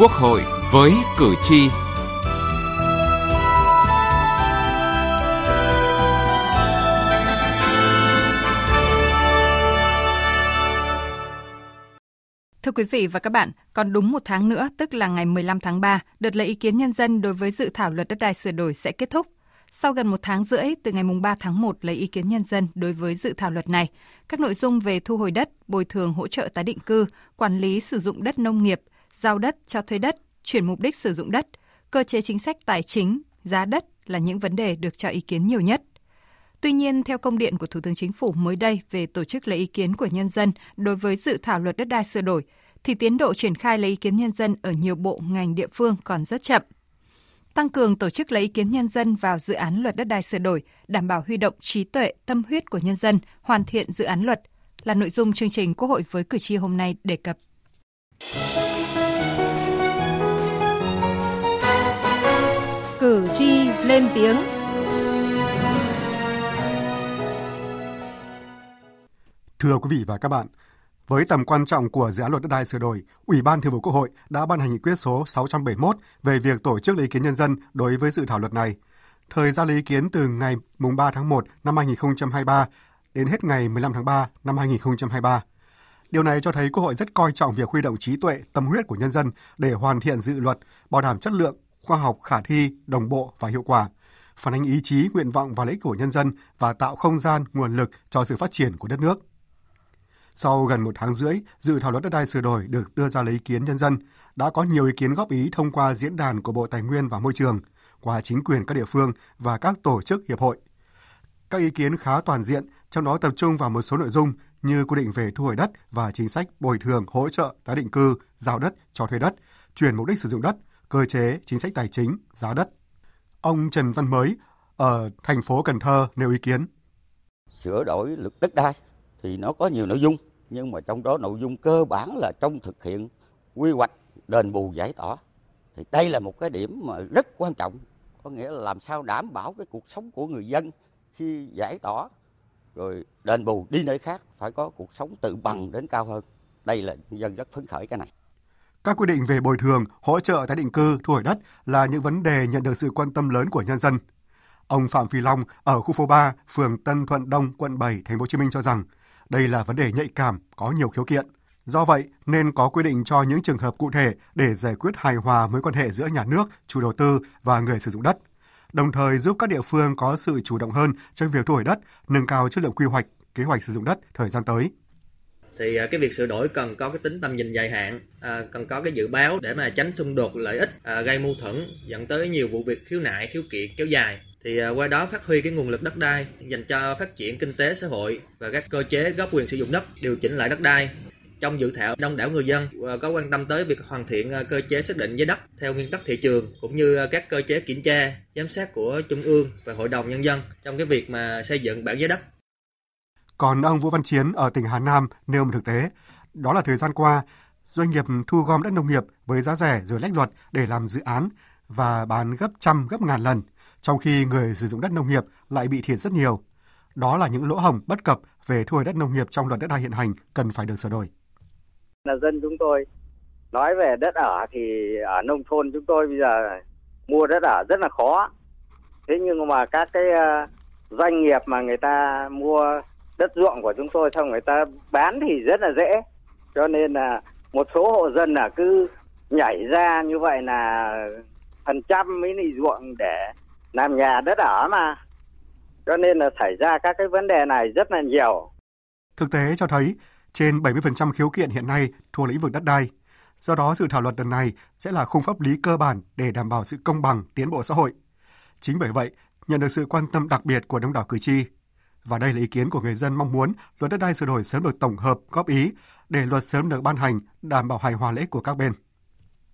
Quốc hội với cử tri. Thưa quý vị và các bạn, còn đúng một tháng nữa, tức là ngày 15 tháng 3, đợt lấy ý kiến nhân dân đối với dự thảo luật đất đai sửa đổi sẽ kết thúc. Sau gần một tháng rưỡi, từ ngày 3 tháng 1 lấy ý kiến nhân dân đối với dự thảo luật này, các nội dung về thu hồi đất, bồi thường hỗ trợ tái định cư, quản lý sử dụng đất nông nghiệp, giao đất cho thuê đất, chuyển mục đích sử dụng đất, cơ chế chính sách tài chính, giá đất là những vấn đề được cho ý kiến nhiều nhất. Tuy nhiên, theo công điện của Thủ tướng Chính phủ mới đây về tổ chức lấy ý kiến của nhân dân đối với dự thảo luật đất đai sửa đổi, thì tiến độ triển khai lấy ý kiến nhân dân ở nhiều bộ ngành địa phương còn rất chậm. Tăng cường tổ chức lấy ý kiến nhân dân vào dự án luật đất đai sửa đổi, đảm bảo huy động trí tuệ, tâm huyết của nhân dân, hoàn thiện dự án luật là nội dung chương trình Quốc hội với cử tri hôm nay đề cập. Cử tri lên tiếng Thưa quý vị và các bạn, với tầm quan trọng của dự án luật đất đai sửa đổi, Ủy ban Thường vụ Quốc hội đã ban hành nghị quyết số 671 về việc tổ chức lấy ý kiến nhân dân đối với dự thảo luật này. Thời gian lấy ý kiến từ ngày 3 tháng 1 năm 2023 đến hết ngày 15 tháng 3 năm 2023. Điều này cho thấy Quốc hội rất coi trọng việc huy động trí tuệ, tâm huyết của nhân dân để hoàn thiện dự luật, bảo đảm chất lượng, khoa học, khả thi, đồng bộ và hiệu quả, phản ánh ý chí, nguyện vọng và lợi ích của nhân dân và tạo không gian, nguồn lực cho sự phát triển của đất nước. Sau gần một tháng rưỡi, dự thảo luật đất đai sửa đổi được đưa ra lấy ý kiến nhân dân, đã có nhiều ý kiến góp ý thông qua diễn đàn của Bộ Tài nguyên và Môi trường, qua chính quyền các địa phương và các tổ chức hiệp hội. Các ý kiến khá toàn diện, trong đó tập trung vào một số nội dung như quy định về thu hồi đất và chính sách bồi thường hỗ trợ tái định cư, giao đất cho thuê đất, chuyển mục đích sử dụng đất, cơ chế chính sách tài chính, giá đất. Ông Trần Văn Mới ở thành phố Cần Thơ nêu ý kiến. Sửa đổi luật đất đai thì nó có nhiều nội dung nhưng mà trong đó nội dung cơ bản là trong thực hiện quy hoạch đền bù giải tỏa thì đây là một cái điểm mà rất quan trọng có nghĩa là làm sao đảm bảo cái cuộc sống của người dân khi giải tỏa rồi đền bù đi nơi khác phải có cuộc sống tự bằng đến cao hơn đây là dân rất phấn khởi cái này các quy định về bồi thường, hỗ trợ tái định cư, thu hồi đất là những vấn đề nhận được sự quan tâm lớn của nhân dân. Ông Phạm Phi Long ở khu phố 3, phường Tân Thuận Đông, quận 7, thành phố Hồ Chí Minh cho rằng đây là vấn đề nhạy cảm, có nhiều khiếu kiện. Do vậy, nên có quy định cho những trường hợp cụ thể để giải quyết hài hòa mối quan hệ giữa nhà nước, chủ đầu tư và người sử dụng đất, đồng thời giúp các địa phương có sự chủ động hơn trong việc thu hồi đất, nâng cao chất lượng quy hoạch, kế hoạch sử dụng đất thời gian tới thì à, cái việc sửa đổi cần có cái tính tầm nhìn dài hạn à, cần có cái dự báo để mà tránh xung đột lợi ích à, gây mâu thuẫn dẫn tới nhiều vụ việc khiếu nại khiếu kiện kéo dài. Thì à, qua đó phát huy cái nguồn lực đất đai dành cho phát triển kinh tế xã hội và các cơ chế góp quyền sử dụng đất điều chỉnh lại đất đai. Trong dự thảo đông đảo người dân à, có quan tâm tới việc hoàn thiện à, cơ chế xác định giá đất theo nguyên tắc thị trường cũng như à, các cơ chế kiểm tra giám sát của trung ương và hội đồng nhân dân trong cái việc mà xây dựng bảng giá đất còn ông Vũ Văn Chiến ở tỉnh Hà Nam nêu một thực tế, đó là thời gian qua, doanh nghiệp thu gom đất nông nghiệp với giá rẻ rồi lách luật để làm dự án và bán gấp trăm gấp ngàn lần, trong khi người sử dụng đất nông nghiệp lại bị thiệt rất nhiều. Đó là những lỗ hổng bất cập về thu hồi đất nông nghiệp trong luật đất đai hiện hành cần phải được sửa đổi. Là dân chúng tôi nói về đất ở thì ở nông thôn chúng tôi bây giờ mua đất ở rất là khó. Thế nhưng mà các cái ờ, doanh nghiệp mà người ta mua đất ruộng của chúng tôi xong người ta bán thì rất là dễ cho nên là một số hộ dân là cứ nhảy ra như vậy là phần trăm mấy lì ruộng để làm nhà đất ở mà cho nên là xảy ra các cái vấn đề này rất là nhiều. Thực tế cho thấy trên 70% khiếu kiện hiện nay thuộc lĩnh vực đất đai. Do đó, dự thảo luật lần này sẽ là khung pháp lý cơ bản để đảm bảo sự công bằng, tiến bộ xã hội. Chính bởi vậy, nhận được sự quan tâm đặc biệt của đông đảo cử tri, và đây là ý kiến của người dân mong muốn luật đất đai sửa đổi sớm được tổng hợp, góp ý để luật sớm được ban hành, đảm bảo hài hòa lợi ích của các bên.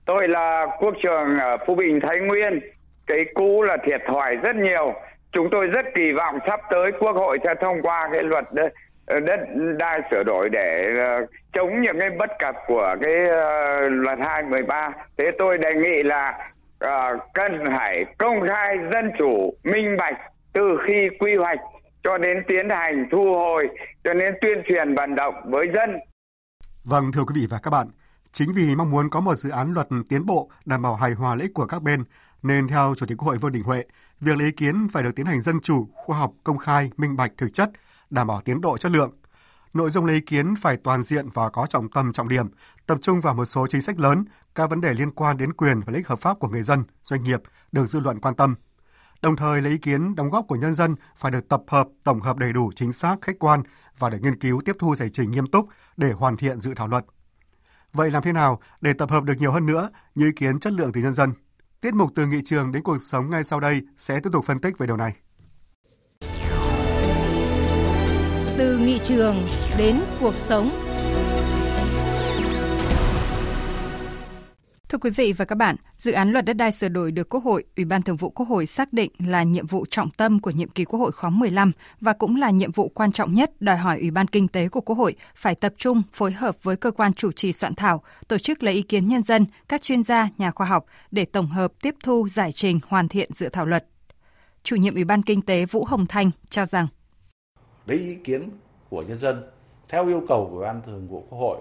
Tôi là quốc trường ở Phú Bình, Thái Nguyên. Cái cũ là thiệt thòi rất nhiều. Chúng tôi rất kỳ vọng sắp tới Quốc hội sẽ thông qua cái luật đất, ờ, đất đai sửa đổi để ờ, chống những cái bất cập của cái ờ, luật 213. Thế tôi đề nghị là cần phải công khai dân chủ, minh bạch từ khi quy hoạch cho đến tiến hành thu hồi, cho đến tuyên truyền vận động với dân. Vâng, thưa quý vị và các bạn, Chính vì mong muốn có một dự án luật tiến bộ đảm bảo hài hòa lợi ích của các bên, nên theo Chủ tịch Quốc hội Vương Đình Huệ, việc lấy ý kiến phải được tiến hành dân chủ, khoa học, công khai, minh bạch, thực chất, đảm bảo tiến độ chất lượng. Nội dung lấy ý kiến phải toàn diện và có trọng tâm trọng điểm, tập trung vào một số chính sách lớn, các vấn đề liên quan đến quyền và lợi ích hợp pháp của người dân, doanh nghiệp được dư luận quan tâm. Đồng thời lấy ý kiến đóng góp của nhân dân phải được tập hợp, tổng hợp đầy đủ, chính xác, khách quan và để nghiên cứu tiếp thu giải trình nghiêm túc để hoàn thiện dự thảo luật. Vậy làm thế nào để tập hợp được nhiều hơn nữa những ý kiến chất lượng từ nhân dân? Tiết mục từ nghị trường đến cuộc sống ngay sau đây sẽ tiếp tục phân tích về điều này. Từ nghị trường đến cuộc sống. Thưa quý vị và các bạn, dự án luật đất đai sửa đổi được Quốc hội, Ủy ban Thường vụ Quốc hội xác định là nhiệm vụ trọng tâm của nhiệm kỳ Quốc hội khóa 15 và cũng là nhiệm vụ quan trọng nhất đòi hỏi Ủy ban Kinh tế của Quốc hội phải tập trung phối hợp với cơ quan chủ trì soạn thảo, tổ chức lấy ý kiến nhân dân, các chuyên gia, nhà khoa học để tổng hợp tiếp thu, giải trình, hoàn thiện dự thảo luật. Chủ nhiệm Ủy ban Kinh tế Vũ Hồng Thanh cho rằng lấy ý kiến của nhân dân theo yêu cầu của Ủy ban Thường vụ Quốc hội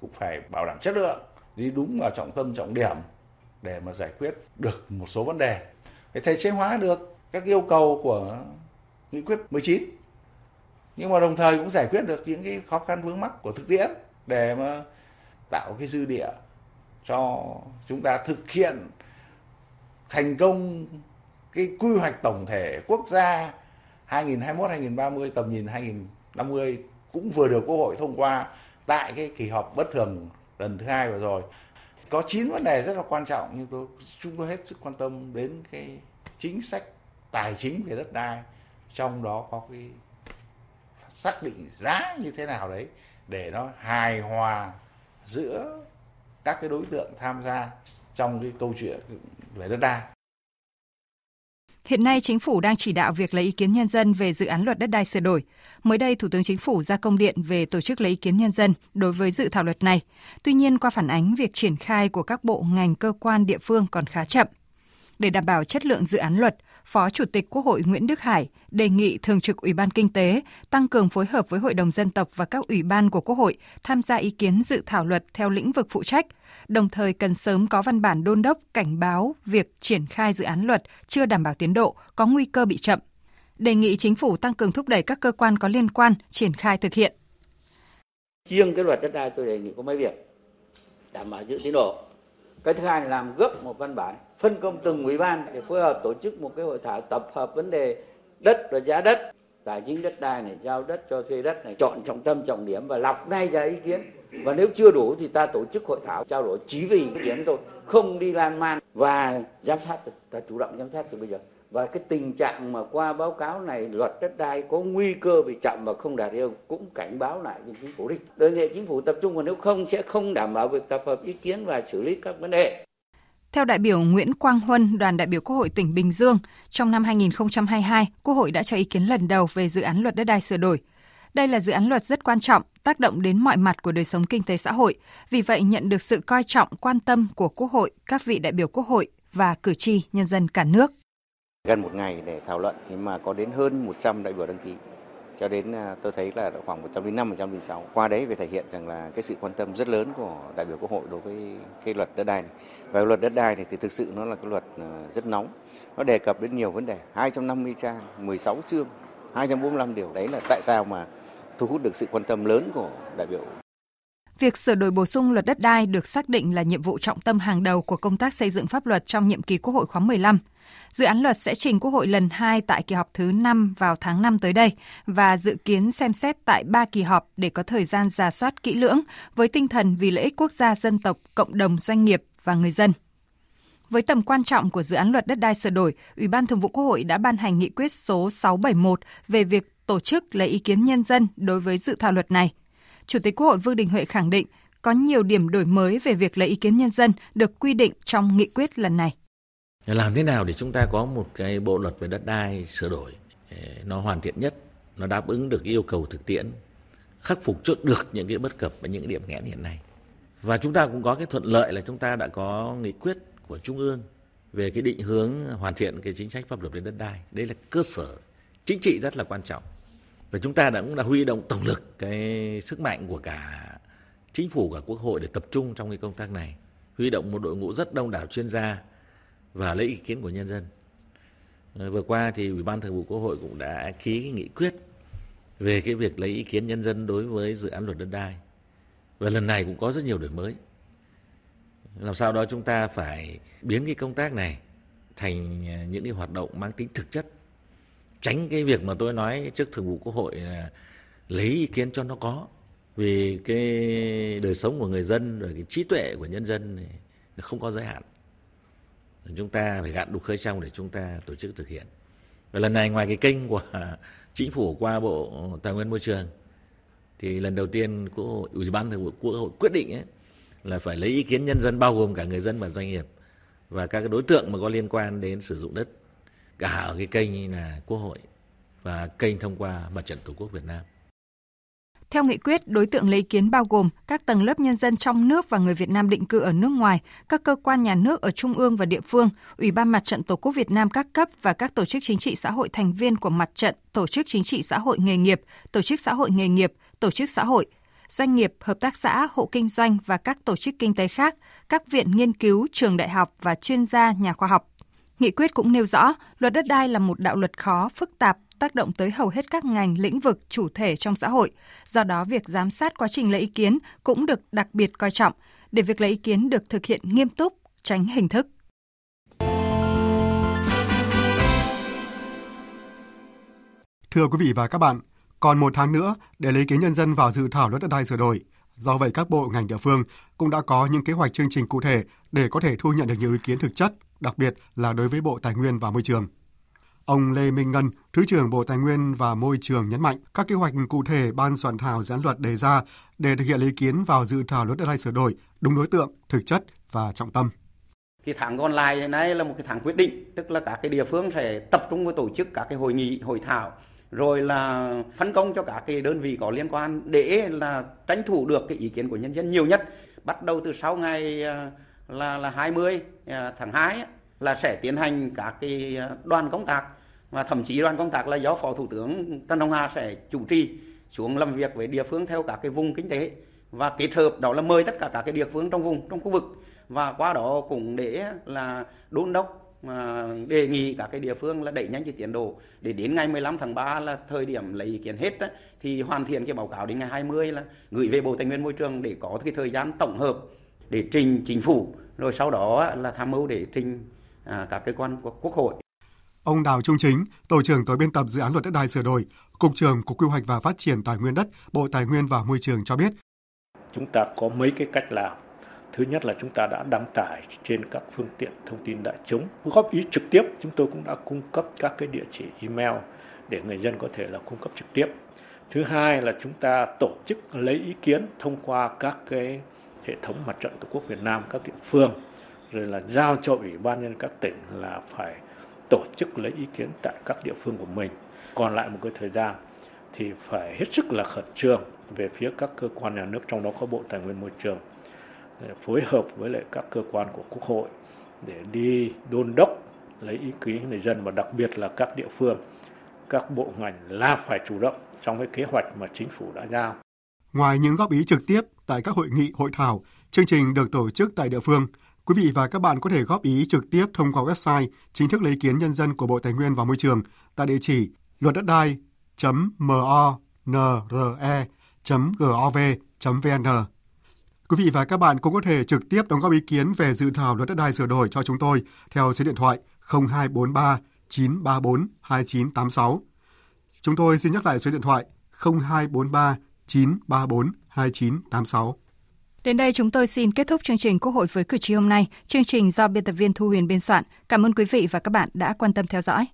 cũng phải bảo đảm chất lượng đi đúng vào trọng tâm, trọng điểm để mà giải quyết được một số vấn đề. Để thể chế hóa được các yêu cầu của nghị quyết 19 nhưng mà đồng thời cũng giải quyết được những cái khó khăn vướng mắc của thực tiễn để mà tạo cái dư địa cho chúng ta thực hiện thành công cái quy hoạch tổng thể quốc gia 2021-2030 tầm nhìn 2050 cũng vừa được Quốc hội thông qua tại cái kỳ họp bất thường lần thứ hai vừa rồi. Có 9 vấn đề rất là quan trọng nhưng tôi, chúng tôi hết sức quan tâm đến cái chính sách tài chính về đất đai. Trong đó có cái xác định giá như thế nào đấy để nó hài hòa giữa các cái đối tượng tham gia trong cái câu chuyện về đất đai. Hiện nay, chính phủ đang chỉ đạo việc lấy ý kiến nhân dân về dự án luật đất đai sửa đổi. Mới đây, Thủ tướng Chính phủ ra công điện về tổ chức lấy ý kiến nhân dân đối với dự thảo luật này. Tuy nhiên, qua phản ánh việc triển khai của các bộ ngành cơ quan địa phương còn khá chậm. Để đảm bảo chất lượng dự án luật, Phó Chủ tịch Quốc hội Nguyễn Đức Hải đề nghị Thường trực Ủy ban Kinh tế tăng cường phối hợp với Hội đồng Dân tộc và các ủy ban của Quốc hội tham gia ý kiến dự thảo luật theo lĩnh vực phụ trách, đồng thời cần sớm có văn bản đôn đốc cảnh báo việc triển khai dự án luật chưa đảm bảo tiến độ, có nguy cơ bị chậm. Đề nghị chính phủ tăng cường thúc đẩy các cơ quan có liên quan triển khai thực hiện. Riêng cái luật đất đai tôi đề nghị có mấy việc đảm bảo giữ tiến độ cái thứ hai là làm gấp một văn bản, phân công từng ủy ban để phối hợp tổ chức một cái hội thảo tập hợp vấn đề đất và giá đất, tài chính đất đai này, giao đất cho thuê đất này, chọn trọng tâm, trọng điểm và lọc ngay ra ý kiến. Và nếu chưa đủ thì ta tổ chức hội thảo trao đổi chỉ vì cái điểm thôi, không đi lan man và giám sát ta chủ động giám sát từ bây giờ và cái tình trạng mà qua báo cáo này luật đất đai có nguy cơ bị chậm và không đạt yêu cũng cảnh báo lại với chính phủ đi. Đề nghị chính phủ tập trung và nếu không sẽ không đảm bảo việc tập hợp ý kiến và xử lý các vấn đề. Theo đại biểu Nguyễn Quang Huân, đoàn đại biểu Quốc hội tỉnh Bình Dương, trong năm 2022, Quốc hội đã cho ý kiến lần đầu về dự án luật đất đai sửa đổi. Đây là dự án luật rất quan trọng, tác động đến mọi mặt của đời sống kinh tế xã hội, vì vậy nhận được sự coi trọng, quan tâm của Quốc hội, các vị đại biểu Quốc hội và cử tri nhân dân cả nước gần một ngày để thảo luận thì mà có đến hơn 100 đại biểu đăng ký. Cho đến à, tôi thấy là khoảng 105 106 qua đấy về thể hiện rằng là cái sự quan tâm rất lớn của đại biểu quốc hội đối với cái luật đất đai này. Và luật đất đai này thì thực sự nó là cái luật à, rất nóng. Nó đề cập đến nhiều vấn đề. 250 trang 16 chương 245 điều. Đấy là tại sao mà thu hút được sự quan tâm lớn của đại biểu Việc sửa đổi bổ sung luật đất đai được xác định là nhiệm vụ trọng tâm hàng đầu của công tác xây dựng pháp luật trong nhiệm kỳ Quốc hội khóa 15. Dự án luật sẽ trình Quốc hội lần 2 tại kỳ họp thứ 5 vào tháng 5 tới đây và dự kiến xem xét tại 3 kỳ họp để có thời gian giả soát kỹ lưỡng với tinh thần vì lợi ích quốc gia dân tộc, cộng đồng doanh nghiệp và người dân. Với tầm quan trọng của dự án luật đất đai sửa đổi, Ủy ban Thường vụ Quốc hội đã ban hành nghị quyết số 671 về việc tổ chức lấy ý kiến nhân dân đối với dự thảo luật này. Chủ tịch Quốc hội Vương Đình Huệ khẳng định có nhiều điểm đổi mới về việc lấy ý kiến nhân dân được quy định trong nghị quyết lần này. Làm thế nào để chúng ta có một cái bộ luật về đất đai sửa đổi ờ, nó hoàn thiện nhất, nó đáp ứng được yêu cầu thực tiễn, khắc phục cho được những cái bất cập và những điểm nghẽn hiện nay? Và chúng ta cũng có cái thuận lợi là chúng ta đã có nghị quyết của trung ương về cái định hướng hoàn thiện cái chính sách pháp luật về đất đai. Đây là cơ sở chính trị rất là quan trọng và chúng ta đã cũng đã huy động tổng lực cái sức mạnh của cả chính phủ cả quốc hội để tập trung trong cái công tác này, huy động một đội ngũ rất đông đảo chuyên gia và lấy ý kiến của nhân dân. Ờ, vừa qua thì Ủy ban Thường vụ Quốc hội cũng đã ký cái nghị quyết về cái việc lấy ý kiến nhân dân đối với dự án luật đất đai. Và lần này cũng có rất nhiều đổi mới. Làm sao đó chúng ta phải biến cái công tác này thành ờ, những cái hoạt động mang tính thực chất. Tránh cái việc mà tôi nói trước Thường vụ Quốc hội là lấy ý kiến cho nó có. Vì cái đời sống của người dân rồi cái trí tuệ của nhân dân này không có giới hạn. Chúng ta phải gạn đục khơi trong để chúng ta tổ chức thực hiện. Và lần này ngoài cái kênh của chính phủ qua bộ tài nguyên môi trường thì lần đầu tiên quốc hội ủy ban thường vụ quốc hội quyết định ấy, là phải lấy ý kiến nhân dân bao gồm cả người dân và doanh nghiệp và các cái đối tượng mà có liên quan đến sử dụng đất cả ở cái kênh là quốc hội và kênh thông qua mặt trận tổ quốc Việt Nam. Theo nghị quyết, đối tượng lấy ý kiến bao gồm các tầng lớp nhân dân trong nước và người Việt Nam định cư ở nước ngoài, các cơ quan nhà nước ở trung ương và địa phương, Ủy ban Mặt trận Tổ quốc Việt Nam các cấp và các tổ chức chính trị xã hội thành viên của mặt trận, tổ chức chính trị xã hội nghề nghiệp, tổ chức xã hội nghề nghiệp, tổ chức xã hội, doanh nghiệp, hợp tác xã, hộ kinh doanh và các tổ chức kinh tế khác, các viện nghiên cứu, trường đại học và chuyên gia, nhà khoa học. Nghị quyết cũng nêu rõ, luật đất đai là một đạo luật khó, phức tạp, tác động tới hầu hết các ngành lĩnh vực chủ thể trong xã hội. Do đó, việc giám sát quá trình lấy ý kiến cũng được đặc biệt coi trọng để việc lấy ý kiến được thực hiện nghiêm túc, tránh hình thức. Thưa quý vị và các bạn, còn một tháng nữa để lấy ý kiến nhân dân vào dự thảo luật đất đai sửa đổi. Do vậy, các bộ ngành địa phương cũng đã có những kế hoạch chương trình cụ thể để có thể thu nhận được nhiều ý kiến thực chất, đặc biệt là đối với Bộ Tài nguyên và Môi trường. Ông Lê Minh Ngân, Thứ trưởng Bộ Tài nguyên và Môi trường nhấn mạnh các kế hoạch cụ thể ban soạn thảo dự án luật đề ra để thực hiện ý kiến vào dự thảo luật đất đai sửa đổi đúng đối tượng, thực chất và trọng tâm. Cái tháng còn lại này là một cái tháng quyết định, tức là các cái địa phương sẽ tập trung vào tổ chức các cái hội nghị, hội thảo rồi là phân công cho các cái đơn vị có liên quan để là tranh thủ được cái ý kiến của nhân dân nhiều nhất. Bắt đầu từ sau ngày à, là là 20 à, tháng 2 là sẽ tiến hành các cái ờ, đoàn công tác. Và thậm chí đoàn công tác là do phó thủ tướng Trần Hồng Hà sẽ chủ trì xuống làm việc với địa phương theo các cái vùng kinh tế. Và kết hợp đó là mời tất cả các cái địa phương trong vùng trong khu vực. Và qua đó cũng để là đôn đốc mà đề nghị các cái địa phương là đẩy nhanh cái tiến độ. Để đến ngày 15 tháng 3 là thời điểm lấy ý kiến hết đó, thì hoàn thiện cái báo cáo đến ngày 20 là gửi về Bộ Tài nguyên Môi trường để có cái thời gian tổng hợp để trình chính phủ. Rồi sau đó là tham mưu để trình các cơ quan của Quốc hội. Ông Đào Trung Chính, tổ trưởng tổ biên tập dự án luật đất đai sửa đổi, cục trưởng Cục Quy hoạch và Phát triển Tài nguyên đất, Bộ Tài nguyên và Môi trường cho biết. Chúng ta có mấy cái cách làm. Thứ nhất là chúng ta đã đăng tải trên các phương tiện thông tin đại chúng. Góp ý trực tiếp, chúng tôi cũng đã cung cấp các cái địa chỉ email để người dân có thể là cung cấp trực tiếp. Thứ hai là chúng ta tổ chức lấy ý kiến thông qua các cái hệ thống mặt trận tổ quốc Việt Nam các địa phương rồi là giao cho ủy ban nhân các tỉnh là phải tổ chức lấy ý kiến tại các địa phương của mình còn lại một cái thời gian thì phải hết sức là khẩn trương về phía các cơ quan nhà nước trong đó có bộ tài nguyên môi trường phối hợp với lại các cơ quan của quốc hội để đi đôn đốc lấy ý kiến người dân và đặc biệt là các địa phương các bộ ngành là phải chủ động trong cái kế hoạch mà chính phủ đã giao. Ngoài những góp ý trực tiếp tại các hội nghị, hội thảo, chương trình được tổ chức tại địa phương, Quý vị và các bạn có thể góp ý trực tiếp thông qua website chính thức lấy ý kiến nhân dân của Bộ Tài nguyên và Môi trường tại địa chỉ luật đất đai monre.gov.vn. Quý vị và các bạn cũng có thể trực tiếp đóng góp ý kiến về dự thảo luật đất đai sửa đổi cho chúng tôi theo số điện thoại 0243 934 2986. Chúng tôi xin nhắc lại số điện thoại 0243 934 2986. Đến đây chúng tôi xin kết thúc chương trình Quốc hội với cử tri hôm nay. Chương trình do biên tập viên Thu Huyền biên soạn. Cảm ơn quý vị và các bạn đã quan tâm theo dõi.